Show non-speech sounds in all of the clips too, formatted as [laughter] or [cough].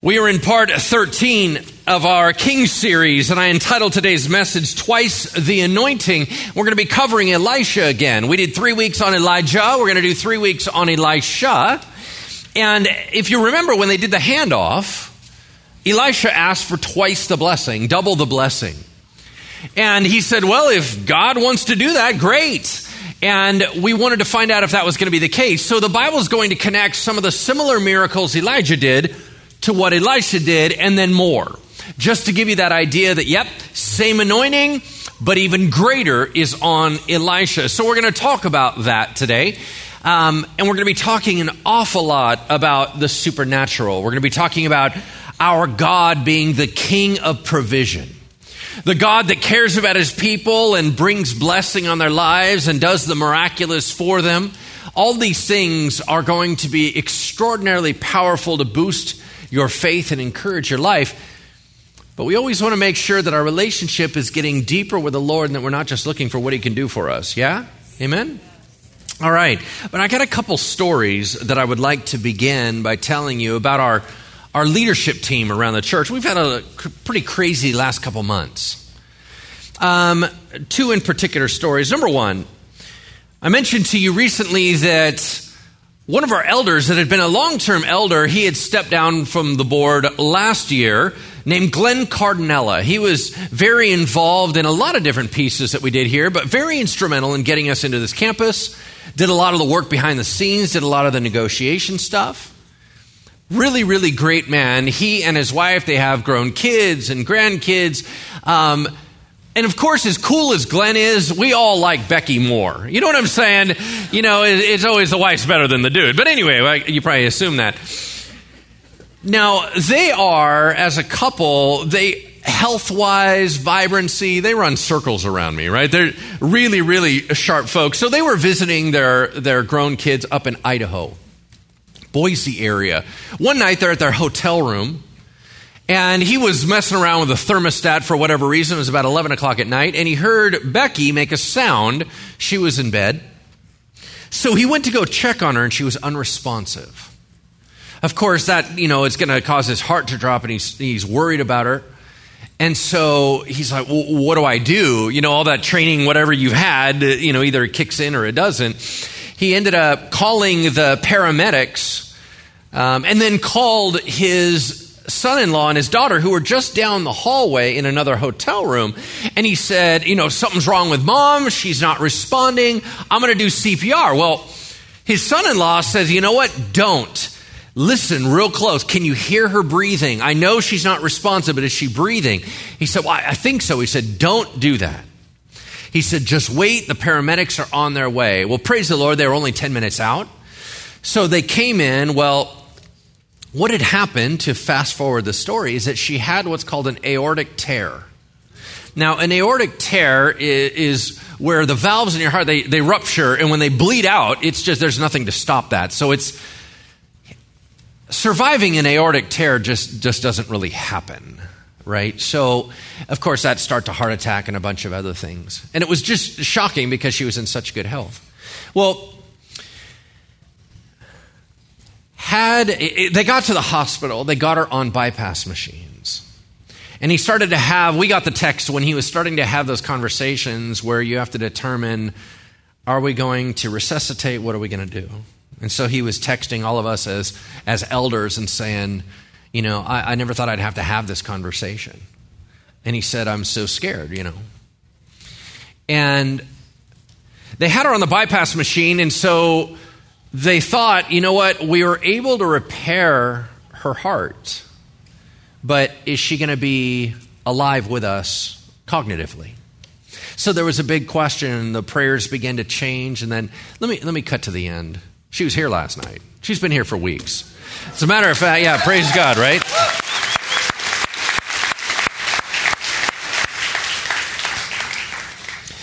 We are in part 13 of our King series, and I entitled today's message Twice the Anointing. We're going to be covering Elisha again. We did three weeks on Elijah, we're going to do three weeks on Elisha. And if you remember when they did the handoff, Elisha asked for twice the blessing, double the blessing. And he said, Well, if God wants to do that, great. And we wanted to find out if that was going to be the case. So the Bible is going to connect some of the similar miracles Elijah did to what Elisha did and then more. Just to give you that idea that, yep, same anointing, but even greater is on Elisha. So we're going to talk about that today. Um, and we're going to be talking an awful lot about the supernatural. We're going to be talking about our God being the king of provision. The God that cares about his people and brings blessing on their lives and does the miraculous for them. All these things are going to be extraordinarily powerful to boost your faith and encourage your life. But we always want to make sure that our relationship is getting deeper with the Lord and that we're not just looking for what He can do for us. Yeah? Amen? All right. But I got a couple stories that I would like to begin by telling you about our, our leadership team around the church. We've had a pretty crazy last couple months. Um, two in particular stories. Number one, I mentioned to you recently that one of our elders that had been a long term elder, he had stepped down from the board last year, named Glenn Cardinella. He was very involved in a lot of different pieces that we did here, but very instrumental in getting us into this campus. Did a lot of the work behind the scenes, did a lot of the negotiation stuff. Really, really great man. He and his wife, they have grown kids and grandkids. Um, and of course, as cool as Glenn is, we all like Becky more. You know what I'm saying? You know, it's always the wife's better than the dude. But anyway, you probably assume that. Now, they are, as a couple, they health wise, vibrancy, they run circles around me, right? They're really, really sharp folks. So they were visiting their, their grown kids up in Idaho, Boise area. One night they're at their hotel room and he was messing around with the thermostat for whatever reason. It was about 11 o'clock at night. And he heard Becky make a sound. She was in bed. So he went to go check on her, and she was unresponsive. Of course, that, you know, it's going to cause his heart to drop, and he's, he's worried about her. And so he's like, well, what do I do? You know, all that training, whatever you've had, you know, either it kicks in or it doesn't. He ended up calling the paramedics um, and then called his son in law and his daughter who were just down the hallway in another hotel room. And he said, You know, something's wrong with mom. She's not responding. I'm going to do CPR. Well, his son in law says, You know what? Don't. Listen real close. Can you hear her breathing? I know she's not responsive, but is she breathing? He said, Well, I think so. He said, Don't do that. He said, Just wait. The paramedics are on their way. Well, praise the Lord, they were only 10 minutes out. So they came in. Well, what had happened, to fast forward the story, is that she had what's called an aortic tear. Now, an aortic tear is, where the valves in your heart they, they rupture, and when they bleed out, it's just there's nothing to stop that. So it's surviving an aortic tear just just doesn't really happen, right? So, of course, that start to heart attack and a bunch of other things, and it was just shocking because she was in such good health. Well, had, they got to the hospital, they got her on bypass machines. And he started to have, we got the text when he was starting to have those conversations where you have to determine are we going to resuscitate? What are we going to do? And so he was texting all of us as, as elders and saying, you know, I, I never thought I'd have to have this conversation. And he said, I'm so scared, you know. And they had her on the bypass machine, and so they thought, you know what, we were able to repair her heart, but is she going to be alive with us cognitively? So there was a big question, and the prayers began to change. And then let me, let me cut to the end. She was here last night. She's been here for weeks. As a matter of fact, yeah, praise God, right?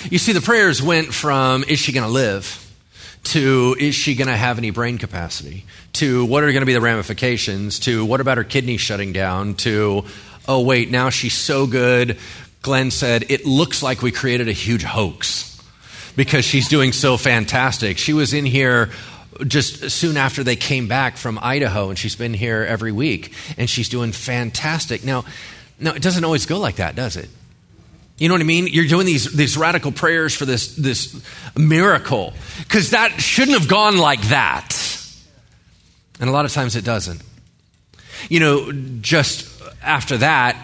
You see, the prayers went from, is she going to live? To is she going to have any brain capacity? To what are going to be the ramifications? To what about her kidneys shutting down? To oh wait now she's so good. Glenn said it looks like we created a huge hoax because she's doing so fantastic. She was in here just soon after they came back from Idaho, and she's been here every week, and she's doing fantastic. Now, now it doesn't always go like that, does it? You know what I mean? You're doing these, these radical prayers for this, this miracle because that shouldn't have gone like that. And a lot of times it doesn't. You know, just after that,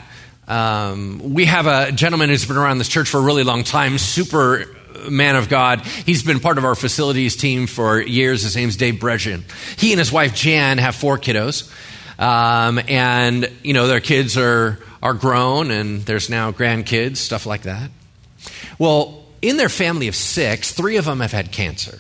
um, we have a gentleman who's been around this church for a really long time, super man of God. He's been part of our facilities team for years. His name's Dave Brejan. He and his wife Jan have four kiddos. Um, and, you know, their kids are, are grown and there's now grandkids, stuff like that. Well, in their family of six, three of them have had cancer,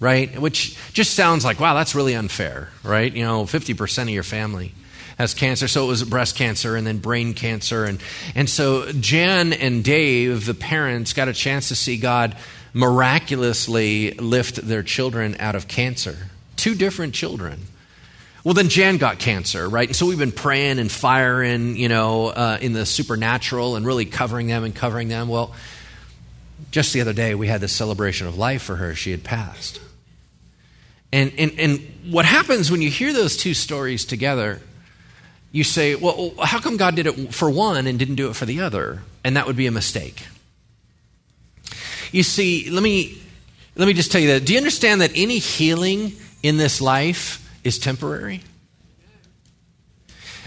right? Which just sounds like, wow, that's really unfair, right? You know, 50% of your family has cancer. So it was breast cancer and then brain cancer. And, and so Jan and Dave, the parents, got a chance to see God miraculously lift their children out of cancer. Two different children. Well, then Jan got cancer, right? And so we've been praying and firing, you know, uh, in the supernatural and really covering them and covering them. Well, just the other day, we had this celebration of life for her. She had passed. And, and, and what happens when you hear those two stories together you say, well, how come God did it for one and didn't do it for the other? And that would be a mistake. You see, let me, let me just tell you that. Do you understand that any healing in this life is temporary?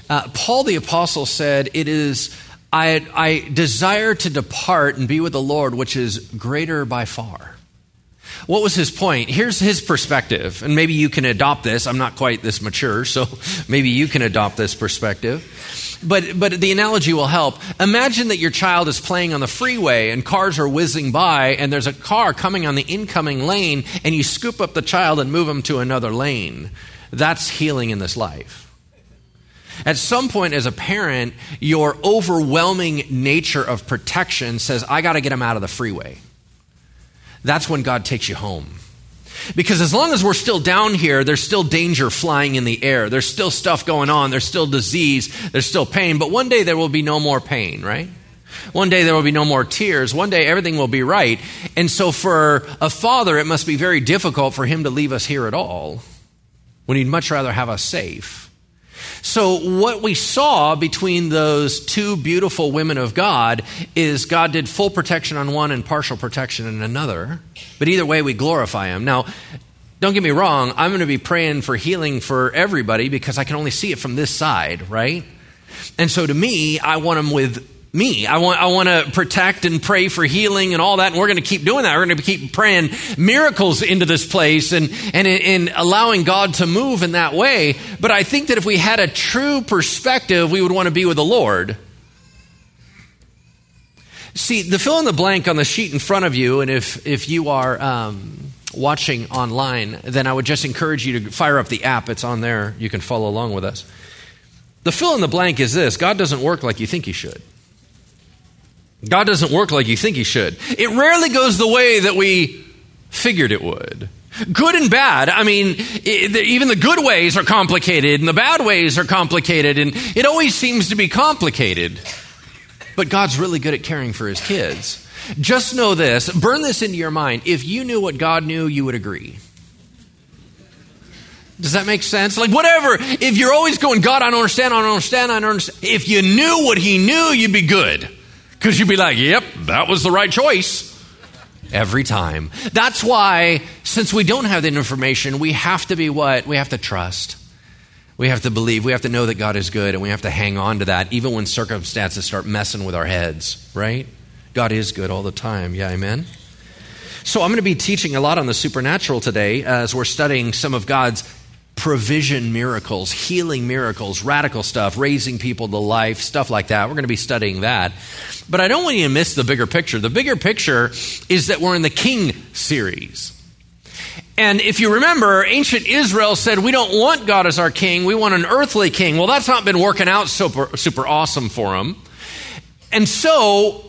Uh, Paul the Apostle said, It is, I, I desire to depart and be with the Lord, which is greater by far. What was his point? Here's his perspective, and maybe you can adopt this. I'm not quite this mature, so [laughs] maybe you can adopt this perspective. But, but the analogy will help. Imagine that your child is playing on the freeway and cars are whizzing by, and there's a car coming on the incoming lane, and you scoop up the child and move him to another lane. That's healing in this life. At some point, as a parent, your overwhelming nature of protection says, I got to get him out of the freeway that's when God takes you home. Because as long as we're still down here, there's still danger flying in the air. There's still stuff going on. There's still disease. There's still pain. But one day there will be no more pain, right? One day there will be no more tears. One day everything will be right. And so for a father, it must be very difficult for him to leave us here at all when he'd much rather have us safe. So, what we saw between those two beautiful women of God is God did full protection on one and partial protection in another. But either way, we glorify Him. Now, don't get me wrong, I'm going to be praying for healing for everybody because I can only see it from this side, right? And so to me, I want them with me. I want, I want to protect and pray for healing and all that. And we're going to keep doing that. We're going to keep praying miracles into this place and, and, and allowing God to move in that way. But I think that if we had a true perspective, we would want to be with the Lord. See, the fill in the blank on the sheet in front of you, and if, if you are um, watching online, then I would just encourage you to fire up the app. It's on there. You can follow along with us. The fill in the blank is this God doesn't work like you think He should. God doesn't work like you think He should. It rarely goes the way that we figured it would. Good and bad. I mean, it, even the good ways are complicated and the bad ways are complicated, and it always seems to be complicated. But God's really good at caring for His kids. Just know this, burn this into your mind. If you knew what God knew, you would agree. Does that make sense? Like, whatever, if you're always going, God, I don't understand, I don't understand, I don't understand. If you knew what He knew, you'd be good. Because you'd be like, yep, that was the right choice. Every time. That's why, since we don't have that information, we have to be what? We have to trust. We have to believe. We have to know that God is good, and we have to hang on to that even when circumstances start messing with our heads, right? God is good all the time. Yeah, amen? So, I'm going to be teaching a lot on the supernatural today as we're studying some of God's provision miracles, healing miracles, radical stuff, raising people to life, stuff like that. We're going to be studying that. But I don't want you to miss the bigger picture. The bigger picture is that we're in the King series. And if you remember, ancient Israel said, We don't want God as our king, we want an earthly king. Well, that's not been working out super, super awesome for them. And so,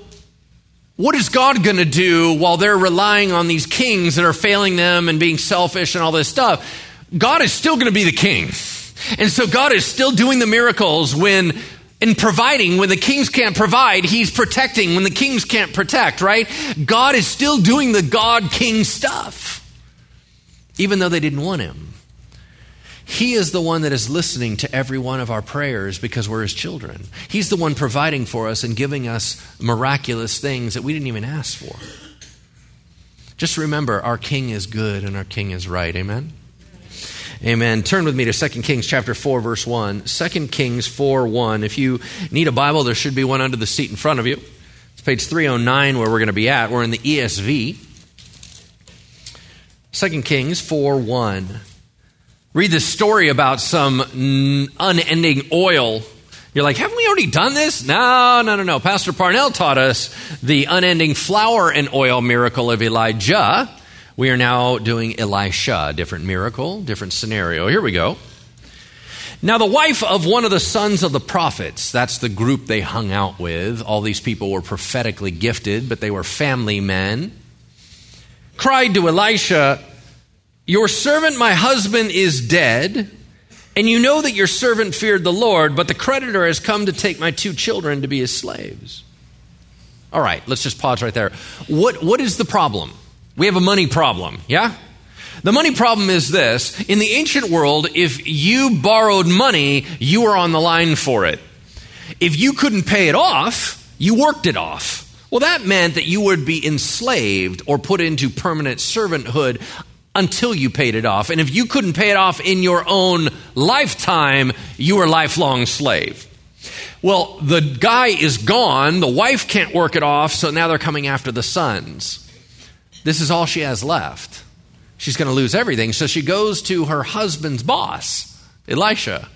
what is God going to do while they're relying on these kings that are failing them and being selfish and all this stuff? God is still going to be the king. And so God is still doing the miracles when in providing when the kings can't provide, he's protecting when the kings can't protect, right? God is still doing the God king stuff. even though they didn't want him. He is the one that is listening to every one of our prayers because we're his children. He's the one providing for us and giving us miraculous things that we didn't even ask for. Just remember, our King is good and our King is right. Amen? Amen. Turn with me to 2 Kings chapter 4 verse 1. 2 Kings 4 1. If you need a Bible, there should be one under the seat in front of you. It's page 309 where we're going to be at. We're in the ESV. 2 Kings 4 1. Read this story about some unending oil. You're like, haven't we already done this? No, no, no, no. Pastor Parnell taught us the unending flour and oil miracle of Elijah. We are now doing Elisha, a different miracle, different scenario. Here we go. Now, the wife of one of the sons of the prophets, that's the group they hung out with. All these people were prophetically gifted, but they were family men, cried to Elisha, Your servant, my husband, is dead, and you know that your servant feared the Lord, but the creditor has come to take my two children to be his slaves. All right, let's just pause right there. What, what is the problem? We have a money problem, yeah? The money problem is this in the ancient world, if you borrowed money, you were on the line for it. If you couldn't pay it off, you worked it off. Well, that meant that you would be enslaved or put into permanent servanthood until you paid it off. And if you couldn't pay it off in your own lifetime, you were a lifelong slave. Well, the guy is gone, the wife can't work it off, so now they're coming after the sons. This is all she has left. She's going to lose everything. So she goes to her husband's boss, Elisha,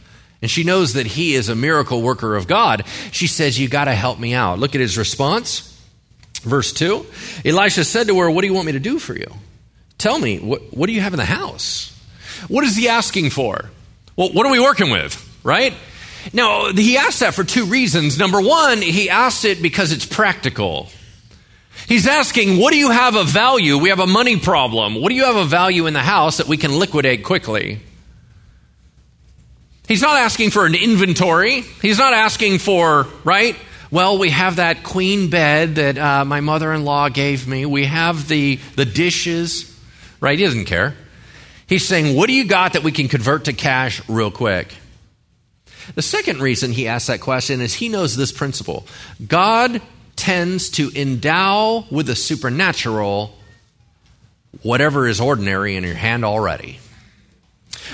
and she knows that he is a miracle worker of God. She says, You got to help me out. Look at his response. Verse 2 Elisha said to her, What do you want me to do for you? Tell me, what, what do you have in the house? What is he asking for? Well, what are we working with, right? Now, he asked that for two reasons. Number one, he asked it because it's practical. He's asking, what do you have of value? We have a money problem. What do you have of value in the house that we can liquidate quickly? He's not asking for an inventory. He's not asking for, right? Well, we have that queen bed that uh, my mother in law gave me. We have the, the dishes, right? He doesn't care. He's saying, What do you got that we can convert to cash real quick? The second reason he asks that question is he knows this principle God tends to endow with the supernatural whatever is ordinary in your hand already.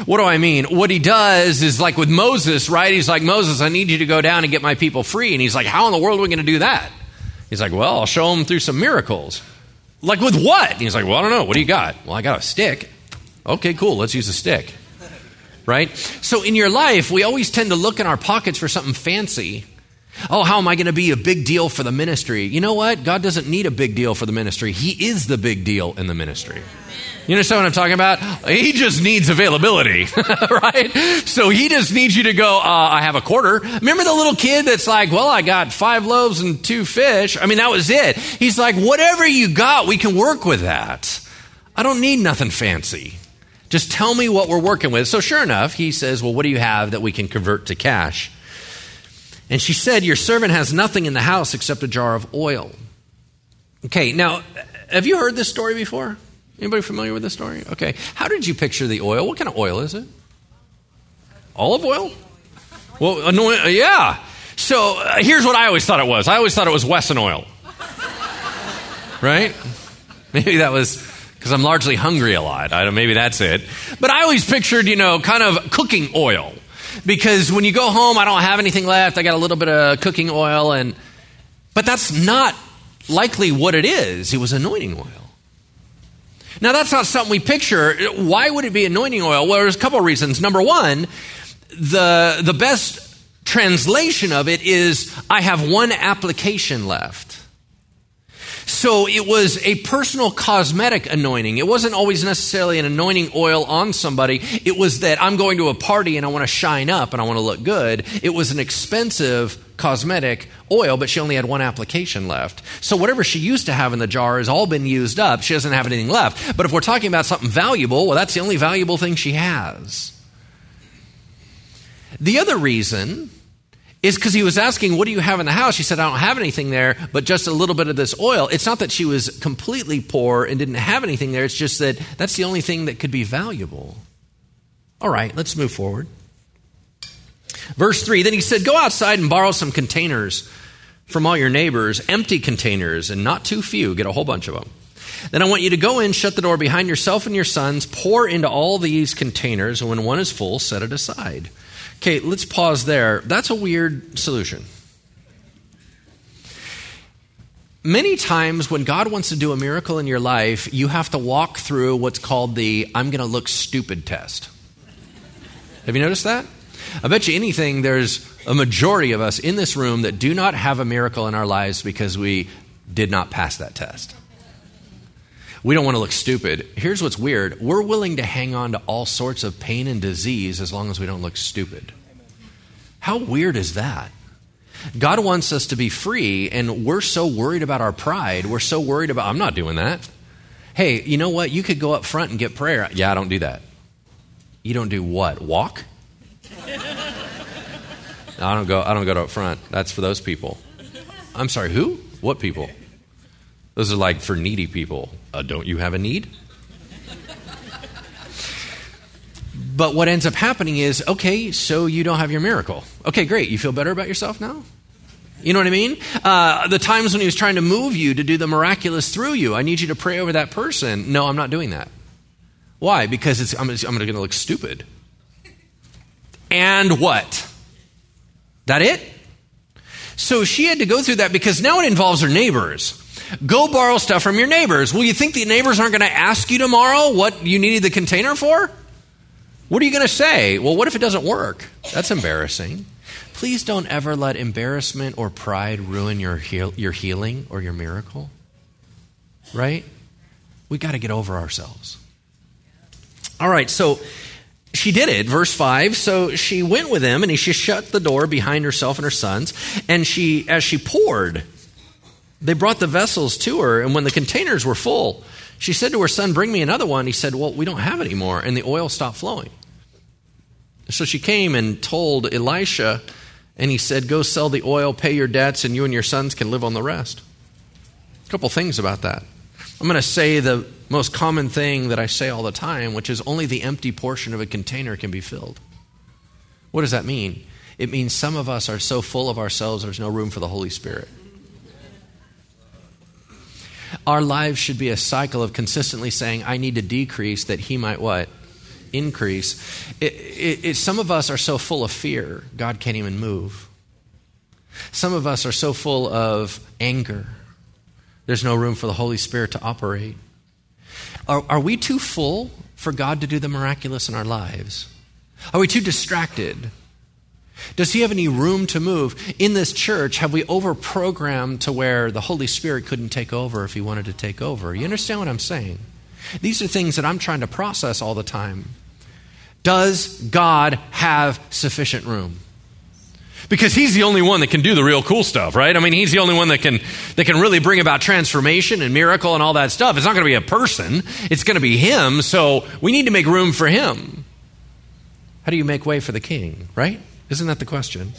What do I mean? What he does is like with Moses, right? He's like, Moses, I need you to go down and get my people free. And he's like, How in the world are we going to do that? He's like, Well, I'll show them through some miracles. Like with what? And he's like, Well, I don't know. What do you got? Well, I got a stick. Okay, cool. Let's use a stick. Right? So in your life, we always tend to look in our pockets for something fancy Oh, how am I going to be a big deal for the ministry? You know what? God doesn't need a big deal for the ministry. He is the big deal in the ministry. You understand what I'm talking about? He just needs availability, [laughs] right? So he just needs you to go, uh, I have a quarter. Remember the little kid that's like, well, I got five loaves and two fish. I mean, that was it. He's like, whatever you got, we can work with that. I don't need nothing fancy. Just tell me what we're working with. So sure enough, he says, well, what do you have that we can convert to cash? And she said, Your servant has nothing in the house except a jar of oil. Okay, now, have you heard this story before? Anybody familiar with this story? Okay. How did you picture the oil? What kind of oil is it? Olive oil? Well, yeah. So uh, here's what I always thought it was I always thought it was Wesson oil. right? Maybe that was because I'm largely hungry a lot. I don't, maybe that's it. But I always pictured, you know, kind of cooking oil because when you go home, I don't have anything left. I got a little bit of cooking oil, and but that's not likely what it is. It was anointing oil. Now that's not something we picture. Why would it be anointing oil? Well, there's a couple of reasons. Number one, the the best translation of it is I have one application left. So it was a personal cosmetic anointing. It wasn't always necessarily an anointing oil on somebody. It was that I'm going to a party and I want to shine up and I want to look good. It was an expensive cosmetic oil, but she only had one application left. So whatever she used to have in the jar has all been used up. She doesn't have anything left. But if we're talking about something valuable, well, that's the only valuable thing she has. The other reason is because he was asking, What do you have in the house? She said, I don't have anything there, but just a little bit of this oil. It's not that she was completely poor and didn't have anything there, it's just that that's the only thing that could be valuable. All right, let's move forward. Verse 3 Then he said, Go outside and borrow some containers from all your neighbors, empty containers, and not too few. Get a whole bunch of them. Then I want you to go in, shut the door behind yourself and your sons, pour into all these containers, and when one is full, set it aside. Okay, let's pause there. That's a weird solution. Many times when God wants to do a miracle in your life, you have to walk through what's called the I'm going to look stupid test. Have you noticed that? I bet you anything, there's a majority of us in this room that do not have a miracle in our lives because we did not pass that test. We don't want to look stupid. Here's what's weird we're willing to hang on to all sorts of pain and disease as long as we don't look stupid. How weird is that? God wants us to be free, and we're so worried about our pride. We're so worried about, I'm not doing that. Hey, you know what? You could go up front and get prayer. Yeah, I don't do that. You don't do what? Walk? [laughs] I don't go I don't go to up front. That's for those people. I'm sorry, who? What people? Those are like for needy people. Uh, don't you have a need? But what ends up happening is, okay, so you don't have your miracle. Okay, great. You feel better about yourself now? You know what I mean? Uh, the times when he was trying to move you to do the miraculous through you, I need you to pray over that person. No, I'm not doing that. Why? Because I'm, I'm going to look stupid. And what? That it? So she had to go through that because now it involves her neighbors. Go borrow stuff from your neighbors. Well, you think the neighbors aren't going to ask you tomorrow what you needed the container for? What are you going to say? Well, what if it doesn't work? That's embarrassing. Please don't ever let embarrassment or pride ruin your, heal, your healing or your miracle. Right? We got to get over ourselves. All right, so she did it, verse 5. So she went with him and she shut the door behind herself and her sons. And she, as she poured, they brought the vessels to her. And when the containers were full, she said to her son, Bring me another one. He said, Well, we don't have any more. And the oil stopped flowing. So she came and told Elisha, and he said, Go sell the oil, pay your debts, and you and your sons can live on the rest. A couple things about that. I'm going to say the most common thing that I say all the time, which is only the empty portion of a container can be filled. What does that mean? It means some of us are so full of ourselves, there's no room for the Holy Spirit. Our lives should be a cycle of consistently saying, I need to decrease that He might what? Increase. It, it, it, some of us are so full of fear, God can't even move. Some of us are so full of anger there's no room for the Holy Spirit to operate. Are, are we too full for God to do the miraculous in our lives? Are we too distracted? Does he have any room to move? In this church, have we overprogrammed to where the Holy Spirit couldn't take over if he wanted to take over? You understand what I'm saying? These are things that I'm trying to process all the time. Does God have sufficient room? because he's the only one that can do the real cool stuff, right? I mean, he's the only one that can that can really bring about transformation and miracle and all that stuff. It's not going to be a person; it's going to be him. So we need to make room for him. How do you make way for the king, right? Isn't that the question?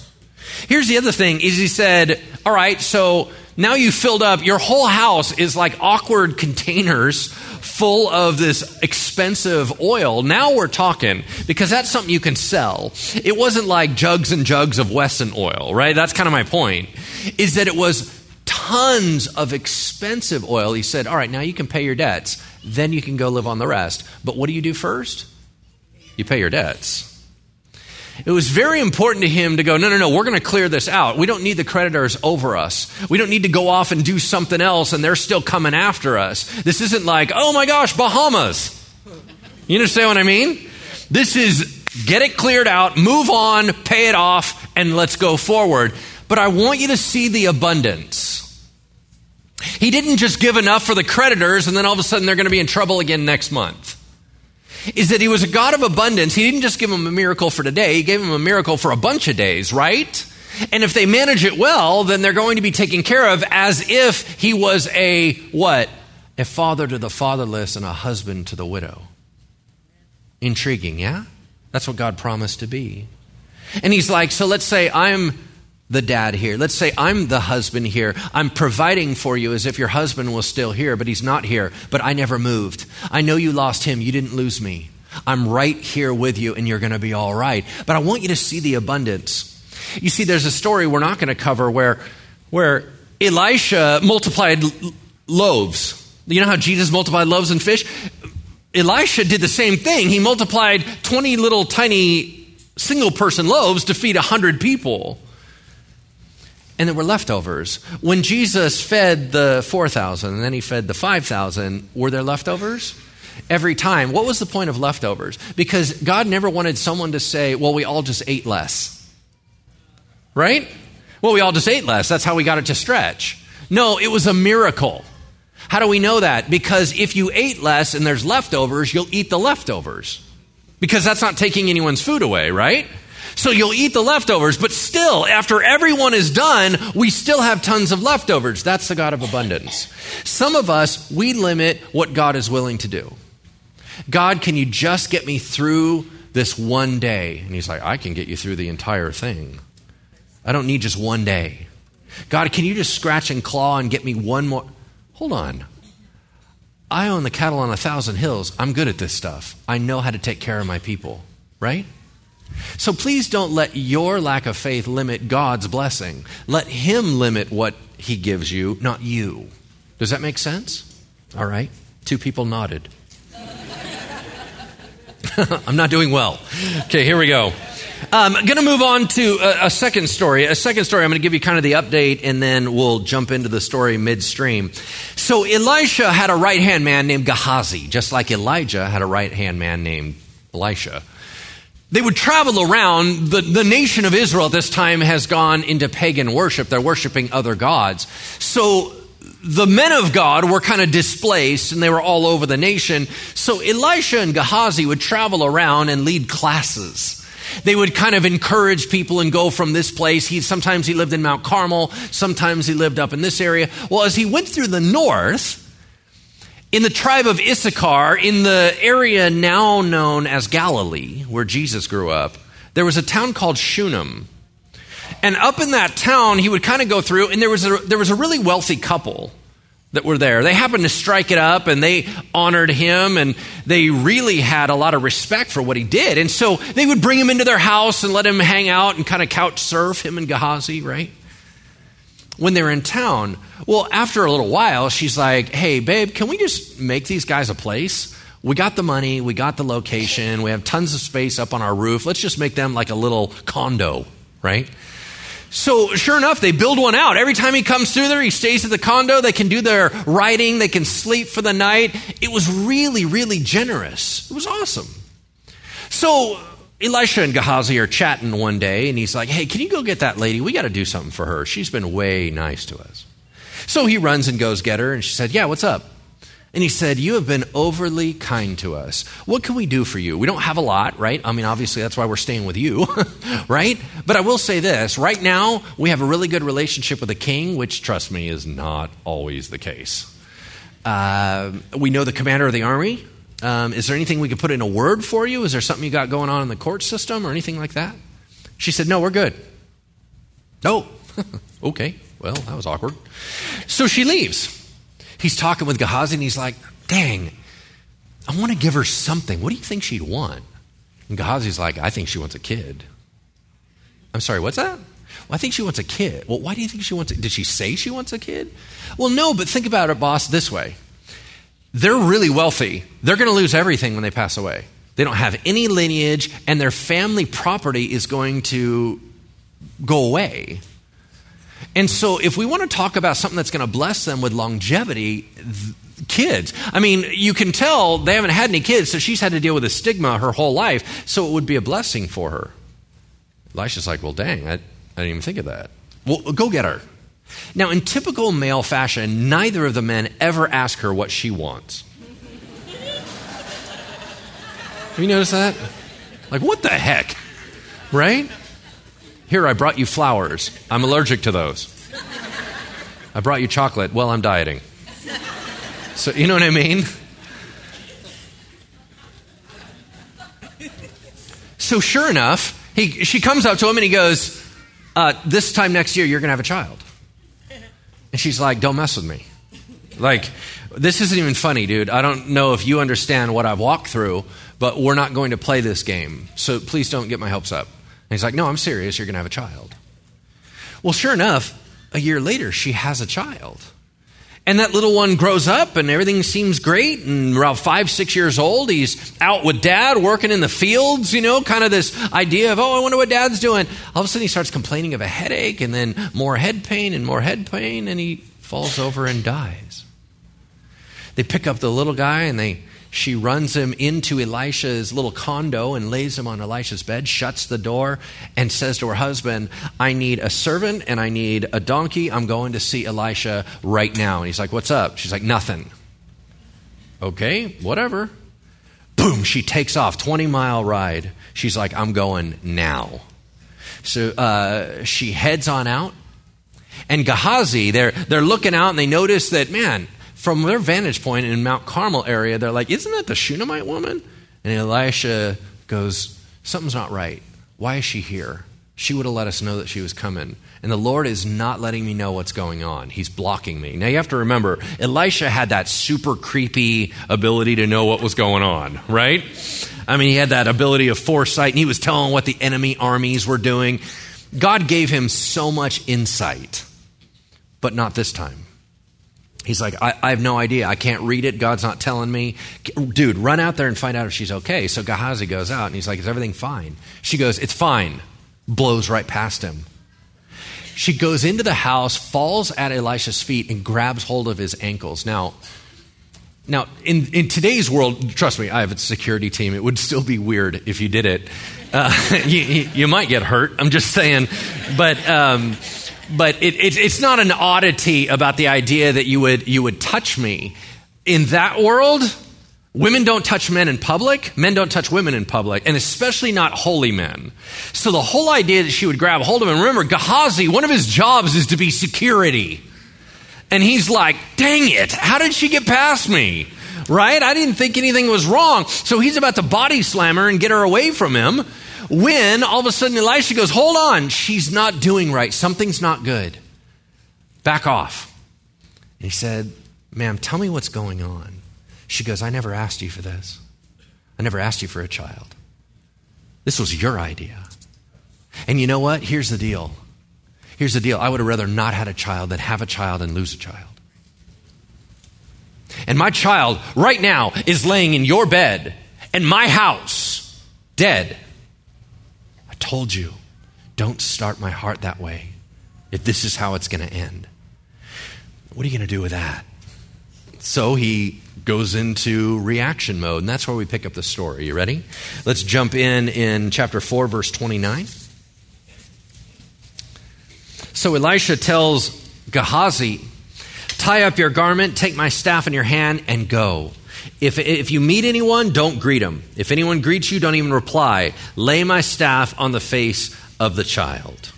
Here's the other thing is he said, "All right, so now you filled up your whole house is like awkward containers full of this expensive oil. Now we're talking because that's something you can sell. It wasn't like jugs and jugs of Wesson oil, right? That's kind of my point. Is that it was tons of expensive oil. He said, All right, now you can pay your debts. Then you can go live on the rest. But what do you do first? You pay your debts. It was very important to him to go, no, no, no, we're going to clear this out. We don't need the creditors over us. We don't need to go off and do something else and they're still coming after us. This isn't like, oh my gosh, Bahamas. You understand what I mean? This is get it cleared out, move on, pay it off, and let's go forward. But I want you to see the abundance. He didn't just give enough for the creditors and then all of a sudden they're going to be in trouble again next month is that he was a God of abundance. He didn't just give them a miracle for today, he gave them a miracle for a bunch of days, right? And if they manage it well, then they're going to be taken care of as if he was a what? A father to the fatherless and a husband to the widow. Intriguing, yeah? That's what God promised to be. And he's like, so let's say I'm the dad here. Let's say I'm the husband here. I'm providing for you as if your husband was still here, but he's not here. But I never moved. I know you lost him. You didn't lose me. I'm right here with you, and you're going to be all right. But I want you to see the abundance. You see, there's a story we're not going to cover where, where Elisha multiplied loaves. You know how Jesus multiplied loaves and fish? Elisha did the same thing. He multiplied 20 little tiny single person loaves to feed 100 people and there were leftovers. When Jesus fed the 4,000 and then he fed the 5,000, were there leftovers? Every time. What was the point of leftovers? Because God never wanted someone to say, well, we all just ate less. Right? Well, we all just ate less. That's how we got it to stretch. No, it was a miracle. How do we know that? Because if you ate less and there's leftovers, you'll eat the leftovers. Because that's not taking anyone's food away, right? So you'll eat the leftovers, but still, after everyone is done, we still have tons of leftovers. That's the God of abundance. Some of us, we limit what God is willing to do. God, can you just get me through this one day? And He's like, I can get you through the entire thing. I don't need just one day. God, can you just scratch and claw and get me one more? Hold on. I own the cattle on a thousand hills. I'm good at this stuff. I know how to take care of my people, right? So please don't let your lack of faith limit God's blessing. Let Him limit what He gives you, not you. Does that make sense? All right. Two people nodded. [laughs] I'm not doing well. Okay, here we go. I'm um, going to move on to a, a, second story. A second story, I'm going to give you kind of the update and then we'll jump into the story midstream. So, Elisha had a right hand man named Gehazi, just like Elijah had a right hand man named Elisha. They would travel around. The, the nation of Israel at this time has gone into pagan worship. They're worshiping other gods. So the men of God were kind of displaced and they were all over the nation. So Elisha and Gehazi would travel around and lead classes. They would kind of encourage people and go from this place. He, sometimes he lived in Mount Carmel, sometimes he lived up in this area. Well, as he went through the north, in the tribe of Issachar, in the area now known as Galilee, where Jesus grew up, there was a town called Shunem. And up in that town, he would kind of go through, and there was, a, there was a really wealthy couple that were there. They happened to strike it up, and they honored him, and they really had a lot of respect for what he did. And so they would bring him into their house and let him hang out and kind of couch surf him and Gehazi, right? When they were in town. Well, after a little while, she's like, hey, babe, can we just make these guys a place? We got the money, we got the location, we have tons of space up on our roof. Let's just make them like a little condo, right? So, sure enough, they build one out. Every time he comes through there, he stays at the condo. They can do their writing, they can sleep for the night. It was really, really generous. It was awesome. So, Elisha and Gehazi are chatting one day, and he's like, Hey, can you go get that lady? We got to do something for her. She's been way nice to us. So he runs and goes get her, and she said, Yeah, what's up? And he said, You have been overly kind to us. What can we do for you? We don't have a lot, right? I mean, obviously, that's why we're staying with you, [laughs] right? But I will say this right now, we have a really good relationship with the king, which, trust me, is not always the case. Uh, we know the commander of the army. Um, is there anything we could put in a word for you? Is there something you got going on in the court system or anything like that? She said, No, we're good. No. [laughs] okay. Well, that was awkward. So she leaves. He's talking with Gehazi and he's like, Dang, I want to give her something. What do you think she'd want? And Gehazi's like, I think she wants a kid. I'm sorry, what's that? Well, I think she wants a kid. Well, why do you think she wants a Did she say she wants a kid? Well, no, but think about it, boss, this way they're really wealthy. They're going to lose everything when they pass away. They don't have any lineage, and their family property is going to go away. And so, if we want to talk about something that's going to bless them with longevity, th- kids. I mean, you can tell they haven't had any kids, so she's had to deal with a stigma her whole life, so it would be a blessing for her. Elisha's like, well, dang, I, I didn't even think of that. Well, go get her. Now, in typical male fashion, neither of the men ever ask her what she wants. Have you noticed that? Like, what the heck? Right? Here, I brought you flowers. I'm allergic to those. I brought you chocolate. Well, I'm dieting. So, you know what I mean? So, sure enough, he, she comes up to him and he goes, uh, this time next year, you're going to have a child. And she's like, don't mess with me. Like, this isn't even funny, dude. I don't know if you understand what I've walked through, but we're not going to play this game. So please don't get my hopes up. And he's like, no, I'm serious. You're going to have a child. Well, sure enough, a year later, she has a child. And that little one grows up and everything seems great. And around five, six years old, he's out with dad working in the fields, you know, kind of this idea of, oh, I wonder what dad's doing. All of a sudden, he starts complaining of a headache and then more head pain and more head pain, and he falls over and dies. They pick up the little guy and they she runs him into Elisha's little condo and lays him on Elisha's bed, shuts the door, and says to her husband, I need a servant and I need a donkey. I'm going to see Elisha right now. And he's like, What's up? She's like, Nothing. Okay, whatever. Boom, she takes off, 20 mile ride. She's like, I'm going now. So uh, she heads on out. And Gehazi, they're, they're looking out and they notice that, man, from their vantage point in Mount Carmel area, they're like, Isn't that the Shunammite woman? And Elisha goes, Something's not right. Why is she here? She would have let us know that she was coming. And the Lord is not letting me know what's going on. He's blocking me. Now you have to remember, Elisha had that super creepy ability to know what was going on, right? I mean, he had that ability of foresight, and he was telling what the enemy armies were doing. God gave him so much insight, but not this time. He's like, I, I, have no idea. I can't read it. God's not telling me. Dude, run out there and find out if she's okay. So Gehazi goes out and he's like, Is everything fine? She goes, It's fine. Blows right past him. She goes into the house, falls at Elisha's feet, and grabs hold of his ankles. Now, now in, in today's world, trust me, I have a security team. It would still be weird if you did it. Uh, [laughs] you, you, might get hurt. I'm just saying. But. Um, but it, it, it's not an oddity about the idea that you would, you would touch me. In that world, women don't touch men in public, men don't touch women in public, and especially not holy men. So the whole idea that she would grab hold of him, remember, Gehazi, one of his jobs is to be security. And he's like, dang it, how did she get past me? Right? I didn't think anything was wrong. So he's about to body slam her and get her away from him when all of a sudden Elisha goes, Hold on, she's not doing right. Something's not good. Back off. And he said, Ma'am, tell me what's going on. She goes, I never asked you for this. I never asked you for a child. This was your idea. And you know what? Here's the deal. Here's the deal. I would have rather not had a child than have a child and lose a child. And my child right now is laying in your bed in my house, dead told you, don't start my heart that way if this is how it's going to end. What are you going to do with that? So he goes into reaction mode, and that's where we pick up the story. You ready? Let's jump in in chapter 4, verse 29. So Elisha tells Gehazi, Tie up your garment, take my staff in your hand, and go. If, if you meet anyone, don't greet them. If anyone greets you, don't even reply. Lay my staff on the face of the child.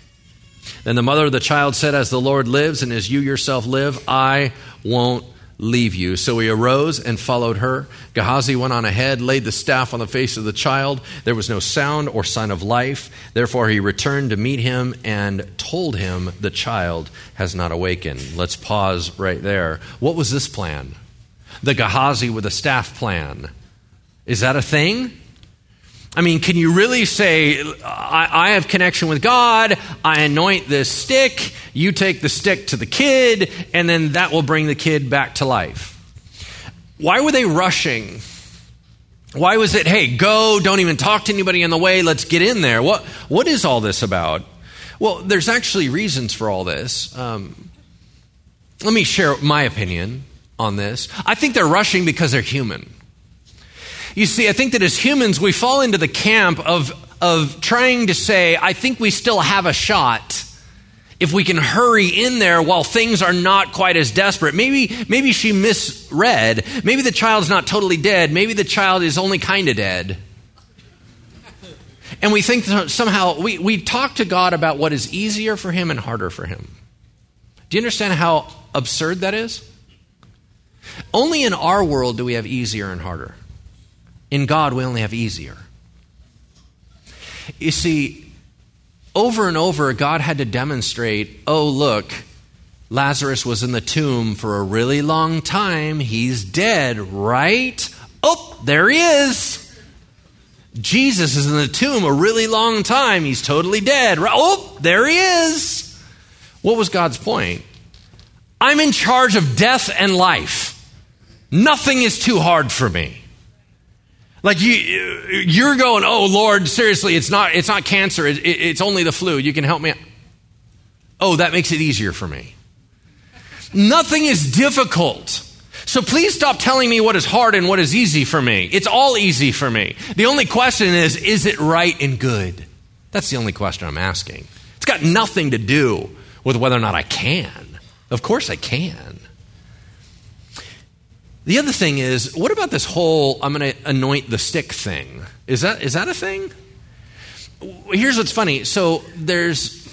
Then the mother of the child said, As the Lord lives and as you yourself live, I won't leave you. So he arose and followed her. Gehazi went on ahead, laid the staff on the face of the child. There was no sound or sign of life. Therefore he returned to meet him and told him the child has not awakened. Let's pause right there. What was this plan? The Gehazi with a staff plan. Is that a thing? I mean, can you really say, I, I, have connection with God, I anoint this stick, you take the stick to the kid, and then that will bring the kid back to life? Why were they rushing? Why was it, hey, go, don't even talk to anybody on the way, let's get in there? What, what is all this about? Well, there's actually reasons for all this. Um, let me share my opinion on this. I think they're rushing because they're human. You see, I think that as humans, we fall into the camp of, of trying to say, I think we still have a shot if we can hurry in there while things are not quite as desperate. Maybe, maybe she misread. Maybe the child's not totally dead. Maybe the child is only kind of dead. And we think somehow, we, we talk to God about what is easier for him and harder for him. Do you understand how absurd that is? Only in our world do we have easier and harder. In God, we only have easier. You see, over and over, God had to demonstrate oh, look, Lazarus was in the tomb for a really long time. He's dead, right? Oh, there he is. Jesus is in the tomb a really long time. He's totally dead. Oh, there he is. What was God's point? I'm in charge of death and life. Nothing is too hard for me. Like you, you're going, oh Lord, seriously, it's not, it's not cancer. It, it, it's only the flu. You can help me. Oh, that makes it easier for me. Nothing is difficult. So please stop telling me what is hard and what is easy for me. It's all easy for me. The only question is, is it right and good? That's the only question I'm asking. It's got nothing to do with whether or not I can. Of course I can. The other thing is, what about this whole I'm going to anoint the stick thing? Is that is that a thing? Here's what's funny. So there's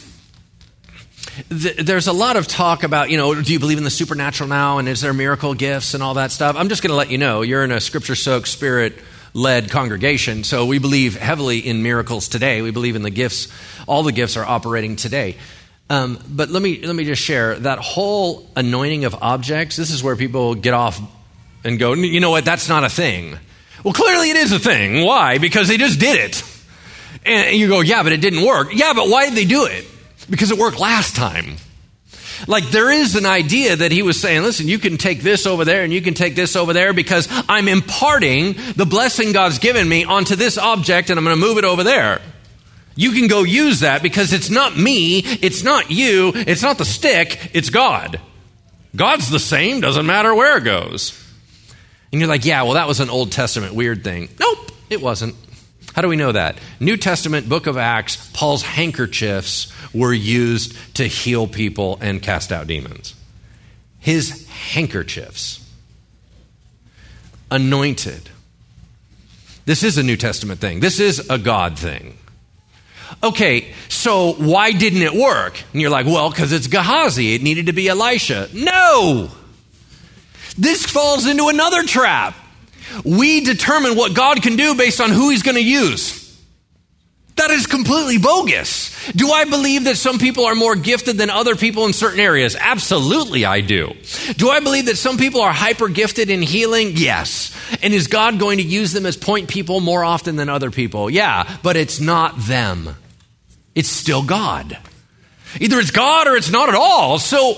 there's a lot of talk about, you know, do you believe in the supernatural now and is there miracle gifts and all that stuff? I'm just going to let you know, you're in a scripture soaked, spirit led congregation, so we believe heavily in miracles today. We believe in the gifts, all the gifts are operating today. Um, but let me, let me just share that whole anointing of objects. This is where people get off and go, you know what, that's not a thing. Well, clearly it is a thing. Why? Because they just did it. And you go, yeah, but it didn't work. Yeah, but why did they do it? Because it worked last time. Like there is an idea that he was saying, listen, you can take this over there and you can take this over there because I'm imparting the blessing God's given me onto this object and I'm going to move it over there. You can go use that because it's not me, it's not you, it's not the stick, it's God. God's the same, doesn't matter where it goes. And you're like, yeah, well, that was an Old Testament weird thing. Nope, it wasn't. How do we know that? New Testament, book of Acts, Paul's handkerchiefs were used to heal people and cast out demons. His handkerchiefs, anointed. This is a New Testament thing, this is a God thing. Okay, so why didn't it work? And you're like, well, because it's Gehazi. It needed to be Elisha. No! This falls into another trap. We determine what God can do based on who He's going to use. That is completely bogus. Do I believe that some people are more gifted than other people in certain areas? Absolutely, I do. Do I believe that some people are hyper gifted in healing? Yes. And is God going to use them as point people more often than other people? Yeah, but it's not them. It's still God. Either it's God or it's not at all. So,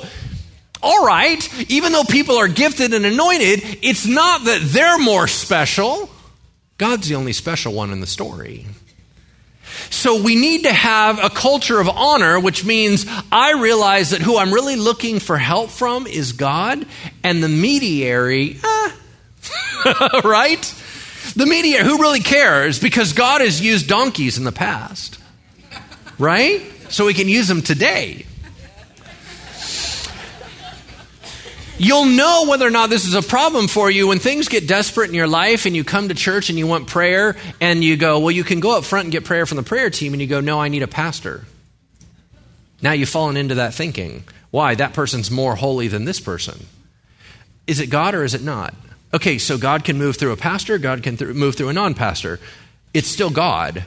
all right, even though people are gifted and anointed, it's not that they're more special. God's the only special one in the story. So we need to have a culture of honor, which means I realize that who I'm really looking for help from is God, and the mediary, eh, [laughs] right? The mediator, who really cares? Because God has used donkeys in the past, right? So we can use them today. You'll know whether or not this is a problem for you when things get desperate in your life and you come to church and you want prayer and you go, Well, you can go up front and get prayer from the prayer team, and you go, No, I need a pastor. Now you've fallen into that thinking. Why? That person's more holy than this person. Is it God or is it not? Okay, so God can move through a pastor, God can th- move through a non pastor. It's still God.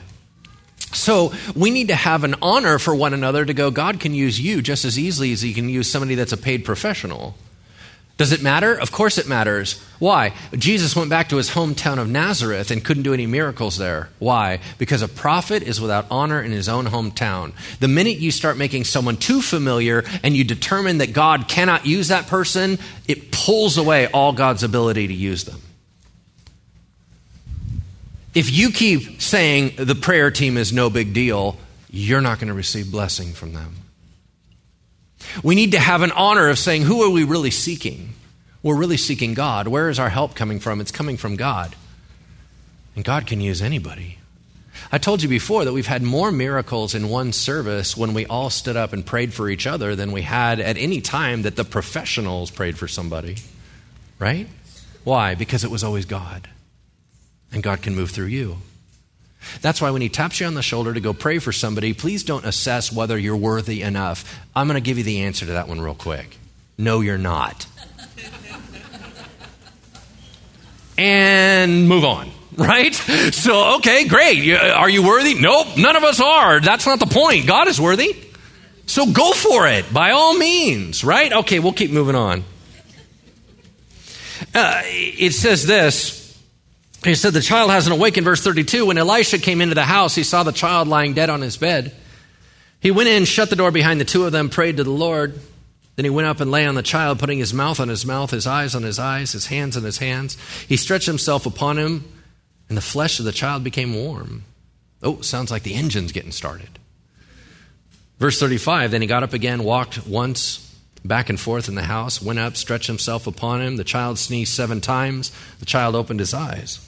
So we need to have an honor for one another to go, God can use you just as easily as he can use somebody that's a paid professional. Does it matter? Of course it matters. Why? Jesus went back to his hometown of Nazareth and couldn't do any miracles there. Why? Because a prophet is without honor in his own hometown. The minute you start making someone too familiar and you determine that God cannot use that person, it pulls away all God's ability to use them. If you keep saying the prayer team is no big deal, you're not going to receive blessing from them. We need to have an honor of saying, who are we really seeking? We're really seeking God. Where is our help coming from? It's coming from God. And God can use anybody. I told you before that we've had more miracles in one service when we all stood up and prayed for each other than we had at any time that the professionals prayed for somebody. Right? Why? Because it was always God. And God can move through you. That's why when he taps you on the shoulder to go pray for somebody, please don't assess whether you're worthy enough. I'm going to give you the answer to that one real quick. No, you're not. and move on. [laughs] right? So, okay, great. Are you worthy? Nope, none of us are. That's not the point. God is worthy. So go for it, by all means, right? Okay, we'll keep moving on. Uh, it says this. He said, The child hasn't awakened, verse 32. When Elisha came into the house, he saw the child lying dead on his bed. He went in, shut the door behind the two of them, prayed to the Lord. Then he went up and lay on the child, putting his mouth on his mouth, his eyes on his eyes, his hands on his hands. He stretched himself upon him, and the flesh of the child became warm. Oh, sounds like the engine's getting started. Verse 35 Then he got up again, walked once back and forth in the house, went up, stretched himself upon him. The child sneezed seven times. The child opened his eyes.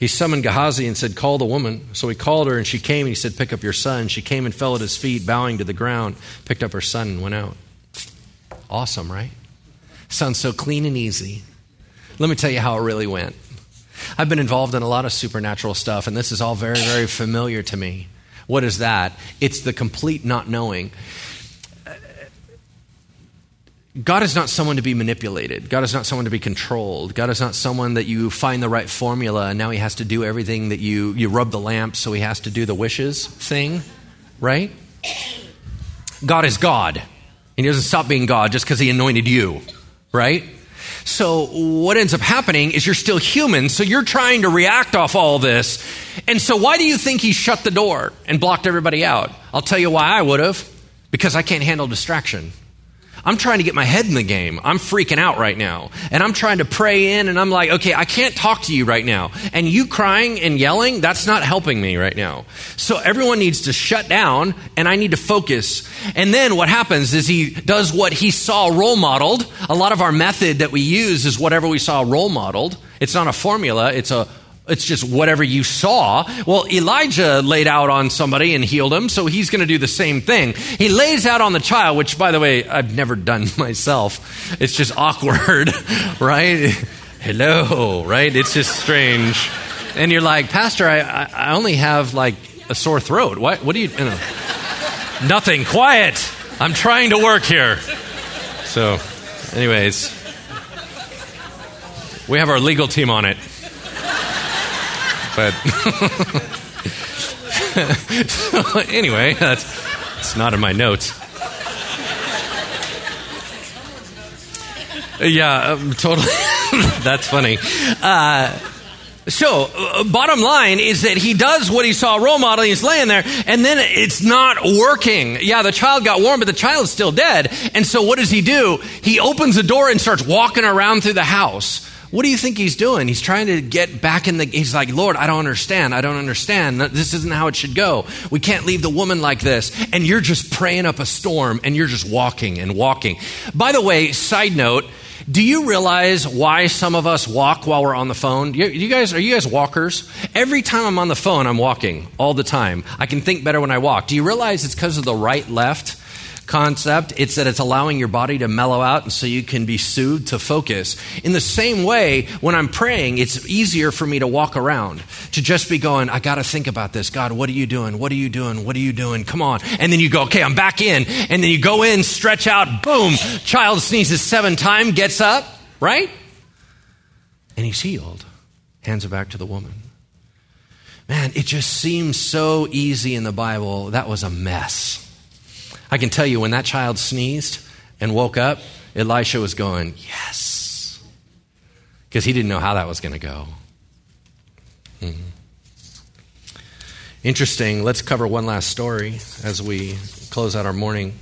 He summoned Gehazi and said, Call the woman. So he called her, and she came, and he said, Pick up your son. She came and fell at his feet, bowing to the ground, picked up her son, and went out. Awesome, right? Sounds so clean and easy. Let me tell you how it really went. I've been involved in a lot of supernatural stuff, and this is all very, very familiar to me. What is that? It's the complete not knowing. God is not someone to be manipulated. God is not someone to be controlled. God is not someone that you find the right formula and now he has to do everything that you, you rub the lamp so he has to do the wishes thing, right? God is God. He doesn't stop being God just because he anointed you, right? So what ends up happening is you're still human, so you're trying to react off all this. And so why do you think he shut the door and blocked everybody out? I'll tell you why I would have. Because I can't handle distraction. I'm trying to get my head in the game. I'm freaking out right now. And I'm trying to pray in, and I'm like, okay, I can't talk to you right now. And you crying and yelling, that's not helping me right now. So everyone needs to shut down, and I need to focus. And then what happens is he does what he saw role modeled. A lot of our method that we use is whatever we saw role modeled. It's not a formula, it's a it's just whatever you saw. Well, Elijah laid out on somebody and healed him, so he's going to do the same thing. He lays out on the child, which, by the way, I've never done [laughs] myself. It's just awkward, [laughs] right? Hello, right? It's just strange. And you're like, Pastor, I, I only have like a sore throat. What, what do you, you know? [laughs] Nothing. Quiet. I'm trying to work here. So, anyways, we have our legal team on it but [laughs] so anyway, that's it's not in my notes. Yeah, um, totally. [laughs] that's funny. Uh, so, uh, bottom line is that he does what he saw role model. He's laying there, and then it's not working. Yeah, the child got warm, but the child's still dead. And so, what does he do? He opens the door and starts walking around through the house. What do you think he's doing? He's trying to get back in the. He's like, Lord, I don't understand. I don't understand. This isn't how it should go. We can't leave the woman like this. And you're just praying up a storm and you're just walking and walking. By the way, side note, do you realize why some of us walk while we're on the phone? You, you, guys, are you guys walkers? Every time I'm on the phone, I'm walking all the time. I can think better when I walk. Do you realize it's because of the right left? Concept. It's that it's allowing your body to mellow out and so you can be soothed to focus. In the same way, when I'm praying, it's easier for me to walk around, to just be going, I got to think about this. God, what are you doing? What are you doing? What are you doing? Come on. And then you go, okay, I'm back in. And then you go in, stretch out, boom, child sneezes seven times, gets up, right? And he's healed. Hands it back to the woman. Man, it just seems so easy in the Bible. That was a mess. I can tell you when that child sneezed and woke up, Elisha was going, Yes. Because he didn't know how that was going to go. Mm-hmm. Interesting. Let's cover one last story as we close out our morning.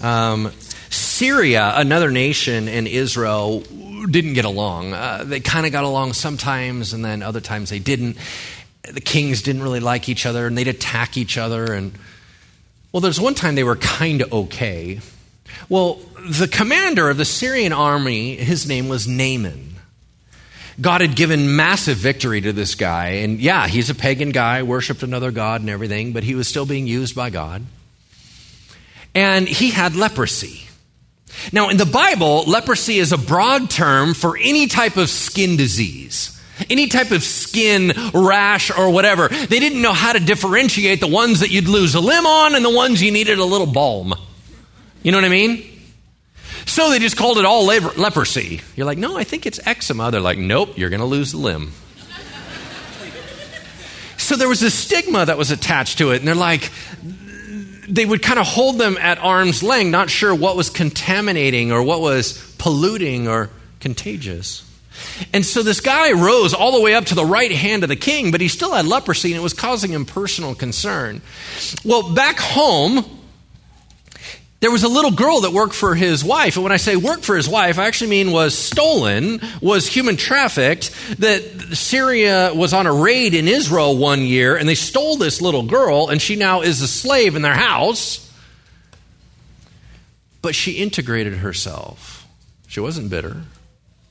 Um, Syria, another nation, and Israel didn't get along. Uh, they kind of got along sometimes, and then other times they didn't. The kings didn't really like each other, and they'd attack each other. And well, there's one time they were kind of okay. Well, the commander of the Syrian army, his name was Naaman. God had given massive victory to this guy. And yeah, he's a pagan guy, worshiped another God and everything, but he was still being used by God. And he had leprosy. Now, in the Bible, leprosy is a broad term for any type of skin disease. Any type of skin rash or whatever. They didn't know how to differentiate the ones that you'd lose a limb on and the ones you needed a little balm. You know what I mean? So they just called it all leprosy. You're like, no, I think it's eczema. They're like, nope, you're going to lose the limb. So there was a stigma that was attached to it. And they're like, they would kind of hold them at arm's length, not sure what was contaminating or what was polluting or contagious. And so this guy rose all the way up to the right hand of the king, but he still had leprosy and it was causing him personal concern. Well, back home, there was a little girl that worked for his wife. And when I say worked for his wife, I actually mean was stolen, was human trafficked. That Syria was on a raid in Israel one year and they stole this little girl and she now is a slave in their house. But she integrated herself. She wasn't bitter.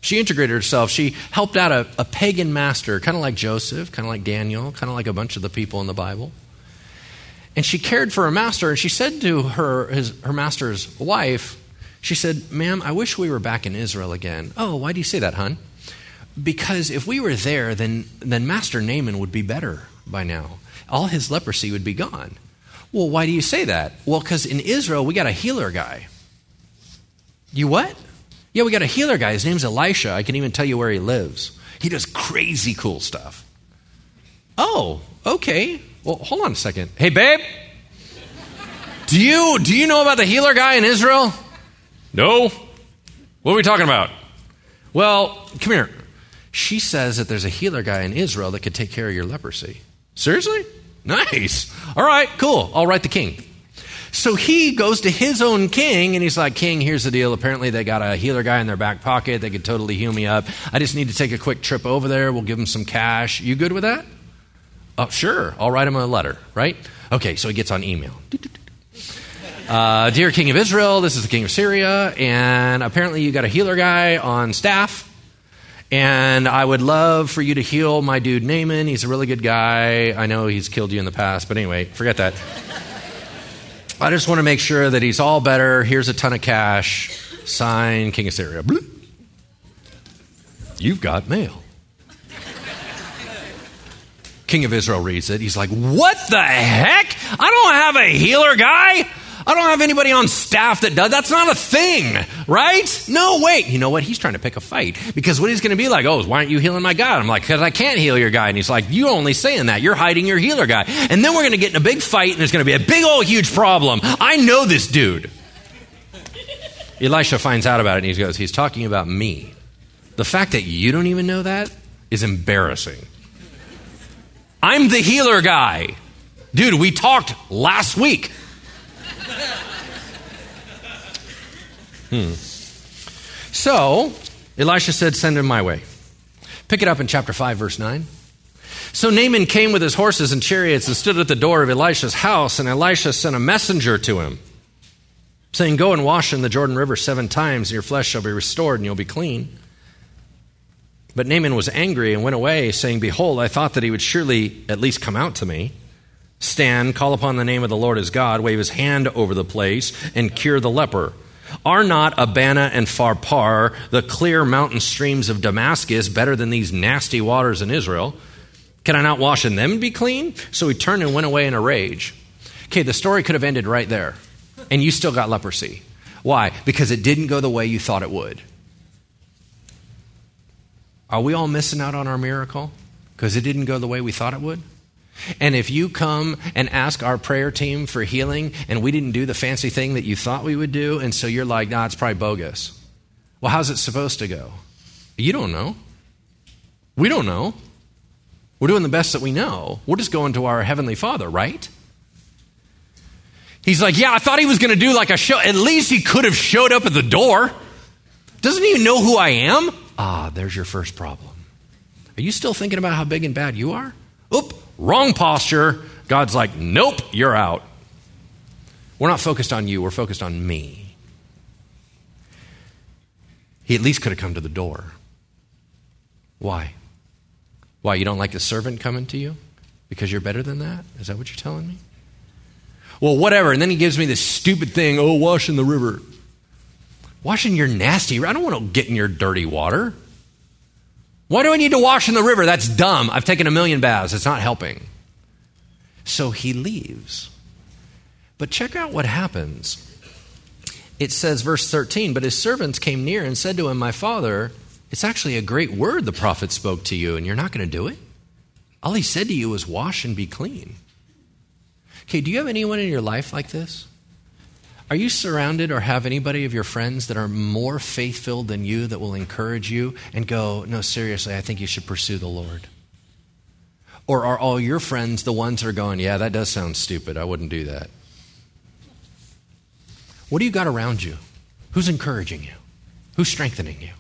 She integrated herself. She helped out a, a pagan master, kind of like Joseph, kind of like Daniel, kind of like a bunch of the people in the Bible. And she cared for her master, and she said to her, his, her master's wife, she said, Ma'am, I wish we were back in Israel again. Oh, why do you say that, hon? Because if we were there, then, then Master Naaman would be better by now. All his leprosy would be gone. Well, why do you say that? Well, because in Israel, we got a healer guy. You what? Yeah, we got a healer guy. His name's Elisha. I can even tell you where he lives. He does crazy cool stuff. Oh, okay. Well, hold on a second. Hey, babe. Do you do you know about the healer guy in Israel? No. What are we talking about? Well, come here. She says that there's a healer guy in Israel that could take care of your leprosy. Seriously? Nice. All right, cool. I'll write the king. So he goes to his own king and he's like, King, here's the deal. Apparently, they got a healer guy in their back pocket. They could totally heal me up. I just need to take a quick trip over there. We'll give him some cash. You good with that? Oh, sure. I'll write him a letter, right? Okay, so he gets on email. Uh, Dear King of Israel, this is the King of Syria, and apparently you got a healer guy on staff. And I would love for you to heal my dude Naaman. He's a really good guy. I know he's killed you in the past, but anyway, forget that. I just want to make sure that he's all better. Here's a ton of cash. Sign King of Syria. Bloop. You've got mail. King of Israel reads it. He's like, What the heck? I don't have a healer guy. I don't have anybody on staff that does. That's not a thing, right? No, wait. You know what? He's trying to pick a fight because what he's going to be like, oh, why aren't you healing my God? I'm like, because I can't heal your guy. And he's like, you only saying that. You're hiding your healer guy. And then we're going to get in a big fight and there's going to be a big old huge problem. I know this dude. Elisha finds out about it and he goes, he's talking about me. The fact that you don't even know that is embarrassing. I'm the healer guy. Dude, we talked last week. Hmm. So, Elisha said, Send him my way. Pick it up in chapter 5, verse 9. So Naaman came with his horses and chariots and stood at the door of Elisha's house, and Elisha sent a messenger to him, saying, Go and wash in the Jordan River seven times, and your flesh shall be restored, and you'll be clean. But Naaman was angry and went away, saying, Behold, I thought that he would surely at least come out to me stand, call upon the name of the Lord his God, wave his hand over the place, and cure the leper. Are not Abana and Pharpar, the clear mountain streams of Damascus, better than these nasty waters in Israel? Can I not wash in them and be clean? So he turned and went away in a rage. Okay, the story could have ended right there, and you still got leprosy. Why? Because it didn't go the way you thought it would. Are we all missing out on our miracle? Because it didn't go the way we thought it would? And if you come and ask our prayer team for healing and we didn't do the fancy thing that you thought we would do, and so you're like, nah, it's probably bogus. Well, how's it supposed to go? You don't know. We don't know. We're doing the best that we know. We're just going to our Heavenly Father, right? He's like, yeah, I thought he was going to do like a show. At least he could have showed up at the door. Doesn't he know who I am? Ah, there's your first problem. Are you still thinking about how big and bad you are? Wrong posture. God's like, nope, you're out. We're not focused on you, we're focused on me. He at least could have come to the door. Why? Why, you don't like the servant coming to you? Because you're better than that? Is that what you're telling me? Well, whatever. And then he gives me this stupid thing oh, wash in the river. Washing your nasty, I don't want to get in your dirty water. Why do I need to wash in the river? That's dumb. I've taken a million baths. It's not helping. So he leaves. But check out what happens. It says, verse 13, but his servants came near and said to him, My father, it's actually a great word the prophet spoke to you, and you're not going to do it? All he said to you was wash and be clean. Okay, do you have anyone in your life like this? Are you surrounded or have anybody of your friends that are more faith filled than you that will encourage you and go, no, seriously, I think you should pursue the Lord? Or are all your friends the ones who are going, yeah, that does sound stupid. I wouldn't do that? What do you got around you? Who's encouraging you? Who's strengthening you?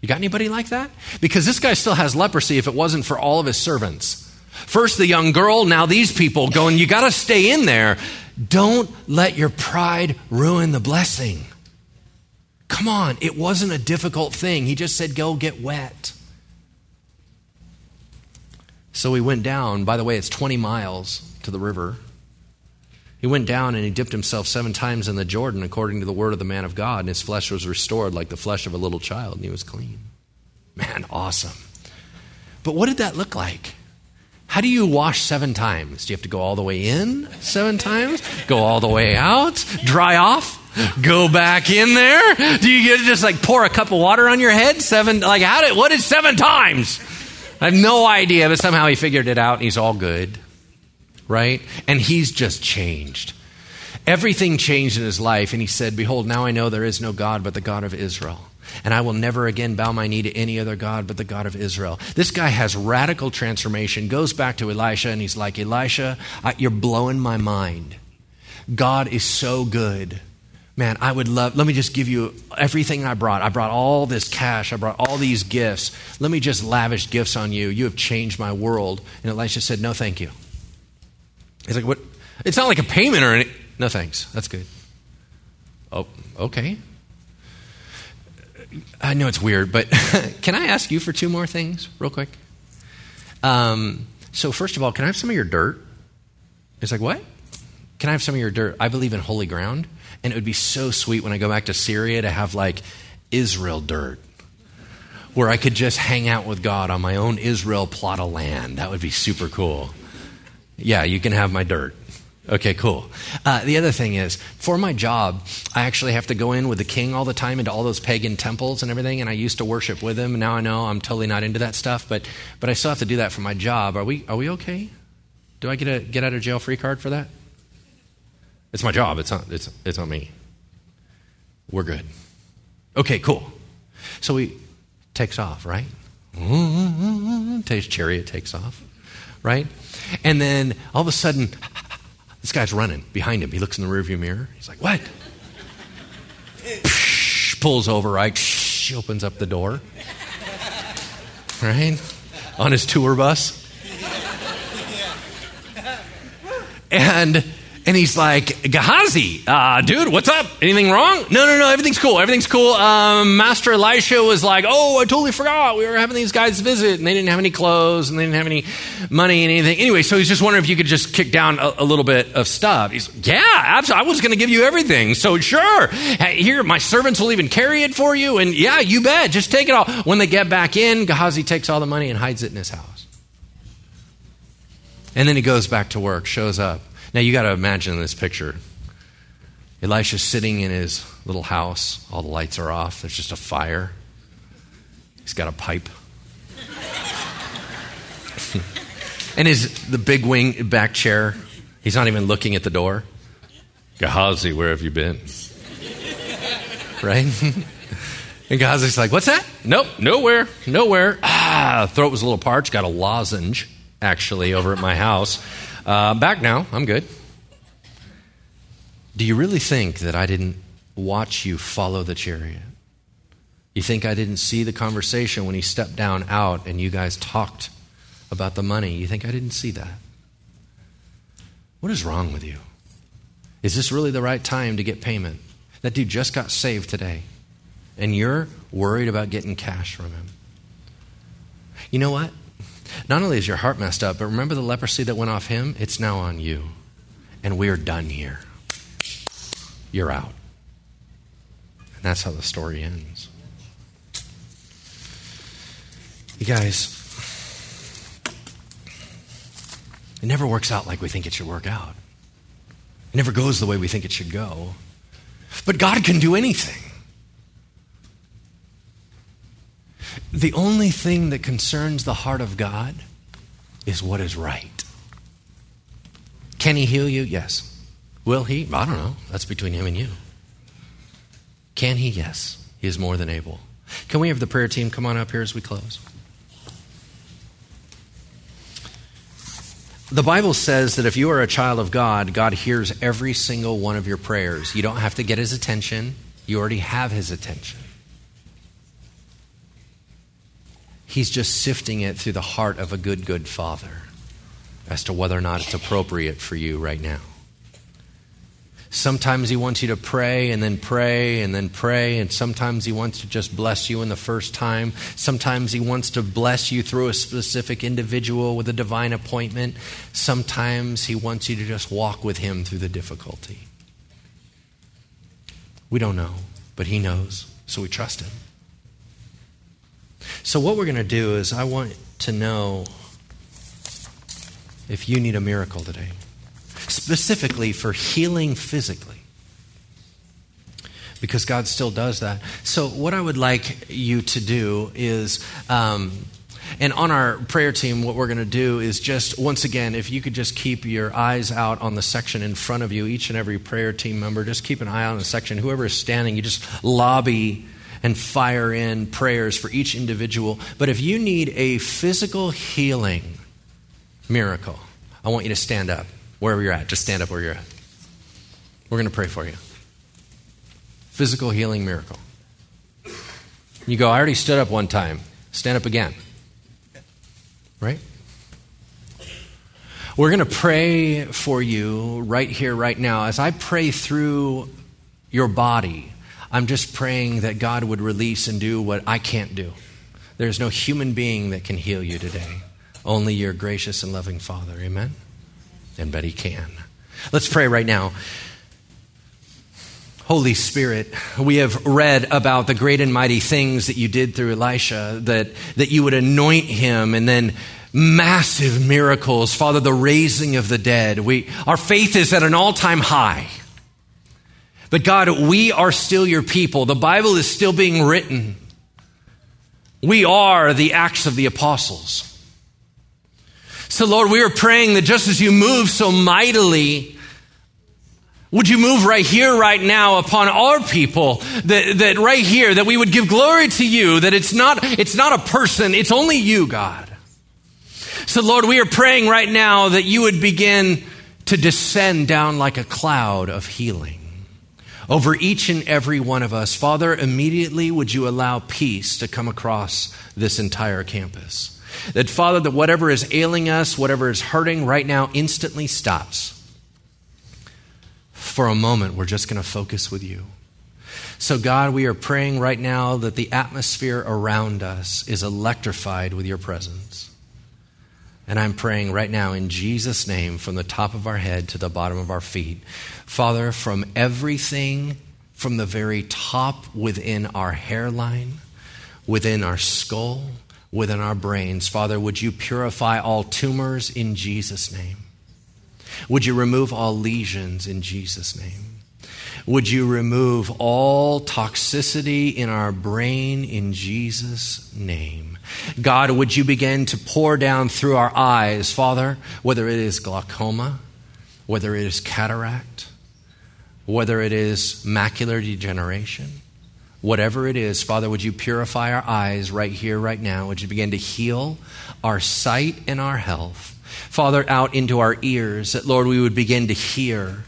You got anybody like that? Because this guy still has leprosy if it wasn't for all of his servants. First the young girl, now these people going, you got to stay in there. Don't let your pride ruin the blessing. Come on, it wasn't a difficult thing. He just said, go get wet. So he went down. By the way, it's 20 miles to the river. He went down and he dipped himself seven times in the Jordan according to the word of the man of God, and his flesh was restored like the flesh of a little child, and he was clean. Man, awesome. But what did that look like? How do you wash seven times? Do you have to go all the way in seven times? Go all the way out? Dry off? Go back in there? Do you just like pour a cup of water on your head? Seven, like how did, what is seven times? I have no idea, but somehow he figured it out and he's all good. Right? And he's just changed. Everything changed in his life, and he said, Behold, now I know there is no God but the God of Israel and I will never again bow my knee to any other God but the God of Israel. This guy has radical transformation, goes back to Elisha, and he's like, Elisha, I, you're blowing my mind. God is so good. Man, I would love, let me just give you everything I brought. I brought all this cash, I brought all these gifts. Let me just lavish gifts on you. You have changed my world. And Elisha said, No, thank you. He's like, What? It's not like a payment or anything. No, thanks. That's good. Oh, okay. I know it's weird, but [laughs] can I ask you for two more things, real quick? Um, so, first of all, can I have some of your dirt? It's like, what? Can I have some of your dirt? I believe in holy ground, and it would be so sweet when I go back to Syria to have like Israel dirt, where I could just hang out with God on my own Israel plot of land. That would be super cool. Yeah, you can have my dirt. Okay, cool. Uh, the other thing is, for my job, I actually have to go in with the king all the time into all those pagan temples and everything, and I used to worship with him. and Now I know I'm totally not into that stuff, but but I still have to do that for my job. Are we are we okay? Do I get a get out of jail free card for that? It's my job. It's not it's it's not me. We're good. Okay, cool. So he takes off, right? [laughs] Takes chariot takes off, right? And then all of a sudden this guy's running behind him. He looks in the rearview mirror. He's like, What? pulls over, right? opens up the door. Right? On his tour bus. And and he's like, Gehazi, uh, dude, what's up? Anything wrong? No, no, no, everything's cool. Everything's cool. Um, Master Elisha was like, oh, I totally forgot. We were having these guys visit, and they didn't have any clothes, and they didn't have any money and anything. Anyway, so he's just wondering if you could just kick down a, a little bit of stuff. He's, like, yeah, absolutely. I was going to give you everything. So sure. Here, my servants will even carry it for you. And yeah, you bet. Just take it all. When they get back in, Gehazi takes all the money and hides it in his house. And then he goes back to work, shows up. Now you got to imagine this picture. Elisha's sitting in his little house. All the lights are off. There's just a fire. He's got a pipe. [laughs] and his the big wing back chair. He's not even looking at the door. Gehazi, where have you been? [laughs] right? and Gehazi's like, what's that? Nope, nowhere, nowhere. Ah, throat was a little parched. Got a lozenge, actually, over at my house. Uh, back now. I'm good. Do you really think that I didn't watch you follow the chariot? You think I didn't see the conversation when he stepped down out and you guys talked about the money? You think I didn't see that? What is wrong with you? Is this really the right time to get payment? That dude just got saved today, and you're worried about getting cash from him. You know what? Not only is your heart messed up, but remember the leprosy that went off him? It's now on you. And we're done here. You're out. And that's how the story ends. You guys, it never works out like we think it should work out. It never goes the way we think it should go. But God can do anything. The only thing that concerns the heart of God is what is right. Can he heal you? Yes. Will he? I don't know. That's between him and you. Can he? Yes. He is more than able. Can we have the prayer team come on up here as we close? The Bible says that if you are a child of God, God hears every single one of your prayers. You don't have to get his attention, you already have his attention. He's just sifting it through the heart of a good, good father as to whether or not it's appropriate for you right now. Sometimes He wants you to pray and then pray and then pray, and sometimes He wants to just bless you in the first time. Sometimes He wants to bless you through a specific individual with a divine appointment. Sometimes He wants you to just walk with Him through the difficulty. We don't know, but He knows, so we trust Him. So, what we're going to do is, I want to know if you need a miracle today specifically for healing physically. Because God still does that. So, what I would like you to do is, um, and on our prayer team, what we're going to do is just, once again, if you could just keep your eyes out on the section in front of you, each and every prayer team member, just keep an eye on the section. Whoever is standing, you just lobby and fire in prayers for each individual. But if you need a physical healing miracle, I want you to stand up wherever you're at. Just stand up where you're at. We're going to pray for you. Physical healing miracle. You go, I already stood up one time. Stand up again. Right? We're going to pray for you right here, right now. As I pray through your body, I'm just praying that God would release and do what I can't do. There's no human being that can heal you today, only your gracious and loving Father. Amen? and bet He can. Let's pray right now. Holy Spirit, we have read about the great and mighty things that you did through Elisha, that, that you would anoint him and then massive miracles. Father, the raising of the dead. We, our faith is at an all time high. But God, we are still your people. The Bible is still being written. We are the Acts of the Apostles. So, Lord, we are praying that just as you move so mightily, would you move right here, right now, upon our people? That, that right here, that we would give glory to you, that it's not, it's not a person, it's only you, God. So, Lord, we are praying right now that you would begin to descend down like a cloud of healing over each and every one of us. Father, immediately would you allow peace to come across this entire campus? That, Father, that whatever is ailing us, whatever is hurting right now, instantly stops. For a moment, we're just going to focus with you. So, God, we are praying right now that the atmosphere around us is electrified with your presence. And I'm praying right now in Jesus' name from the top of our head to the bottom of our feet. Father, from everything from the very top within our hairline, within our skull, within our brains. Father, would you purify all tumors in Jesus' name? Would you remove all lesions in Jesus' name? Would you remove all toxicity in our brain in Jesus' name? God, would you begin to pour down through our eyes, Father, whether it is glaucoma, whether it is cataract, whether it is macular degeneration, Whatever it is, Father, would you purify our eyes right here, right now? Would you begin to heal our sight and our health? Father, out into our ears, that, Lord, we would begin to hear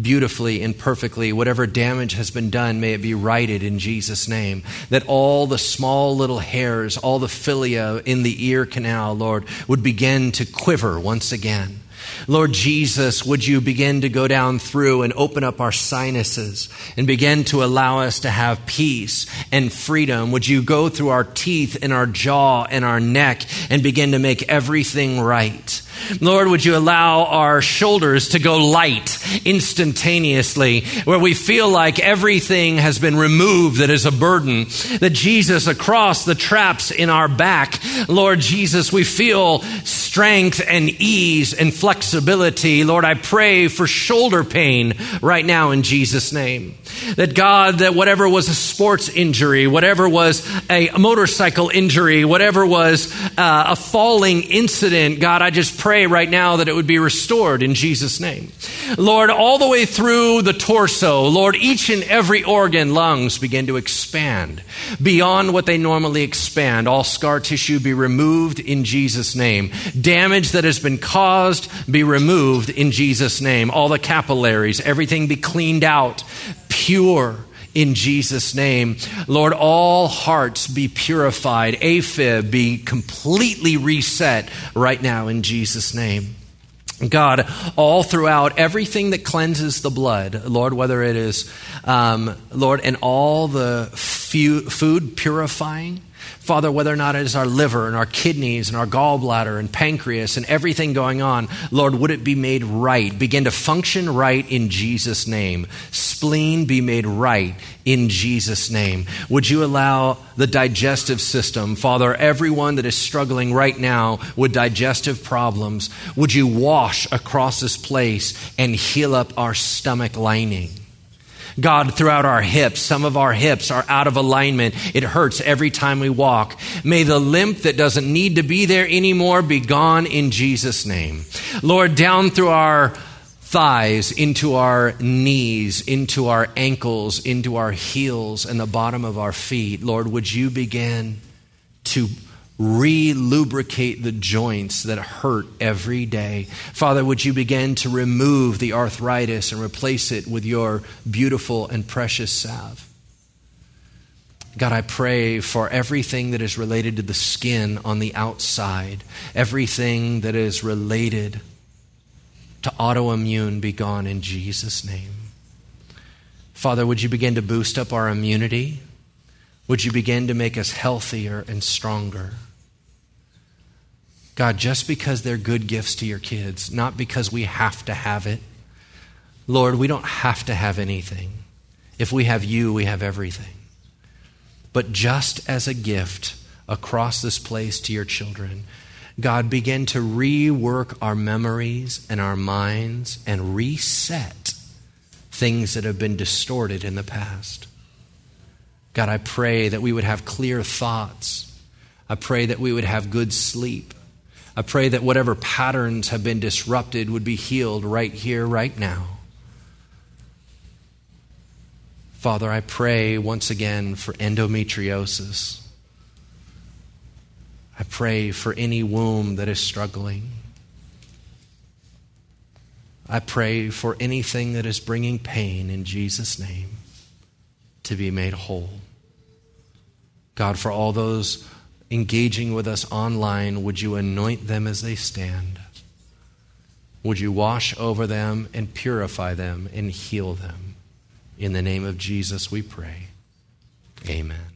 beautifully and perfectly. Whatever damage has been done, may it be righted in Jesus' name. That all the small little hairs, all the cilia in the ear canal, Lord, would begin to quiver once again. Lord Jesus, would you begin to go down through and open up our sinuses and begin to allow us to have peace and freedom? Would you go through our teeth and our jaw and our neck and begin to make everything right? Lord, would you allow our shoulders to go light instantaneously, where we feel like everything has been removed that is a burden, that Jesus across the traps in our back, Lord Jesus, we feel strength and ease and flexibility. Lord, I pray for shoulder pain right now in Jesus' name. That God, that whatever was a sports injury, whatever was a motorcycle injury, whatever was uh, a falling incident, God, I just pray right now that it would be restored in Jesus' name. Lord, all the way through the torso, Lord, each and every organ, lungs begin to expand beyond what they normally expand. All scar tissue be removed in Jesus' name. Damage that has been caused be removed in Jesus' name. All the capillaries, everything be cleaned out, pure in Jesus' name. Lord, all hearts be purified, AFib be completely reset right now in Jesus' name. God, all throughout everything that cleanses the blood, Lord, whether it is, um, Lord, and all the fu- food purifying, Father, whether or not it is our liver and our kidneys and our gallbladder and pancreas and everything going on, Lord, would it be made right? Begin to function right in Jesus' name. Spleen be made right in Jesus' name. Would you allow the digestive system, Father, everyone that is struggling right now with digestive problems, would you wash across this place and heal up our stomach lining? God, throughout our hips, some of our hips are out of alignment. It hurts every time we walk. May the limp that doesn't need to be there anymore be gone in Jesus' name. Lord, down through our thighs, into our knees, into our ankles, into our heels, and the bottom of our feet, Lord, would you begin to re lubricate the joints that hurt every day. Father, would you begin to remove the arthritis and replace it with your beautiful and precious salve? God, I pray for everything that is related to the skin on the outside, everything that is related to autoimmune be gone in Jesus' name. Father, would you begin to boost up our immunity? Would you begin to make us healthier and stronger? God, just because they're good gifts to your kids, not because we have to have it. Lord, we don't have to have anything. If we have you, we have everything. But just as a gift across this place to your children, God, begin to rework our memories and our minds and reset things that have been distorted in the past. God, I pray that we would have clear thoughts. I pray that we would have good sleep. I pray that whatever patterns have been disrupted would be healed right here, right now. Father, I pray once again for endometriosis. I pray for any womb that is struggling. I pray for anything that is bringing pain in Jesus' name to be made whole. God, for all those engaging with us online, would you anoint them as they stand? Would you wash over them and purify them and heal them? In the name of Jesus, we pray. Amen.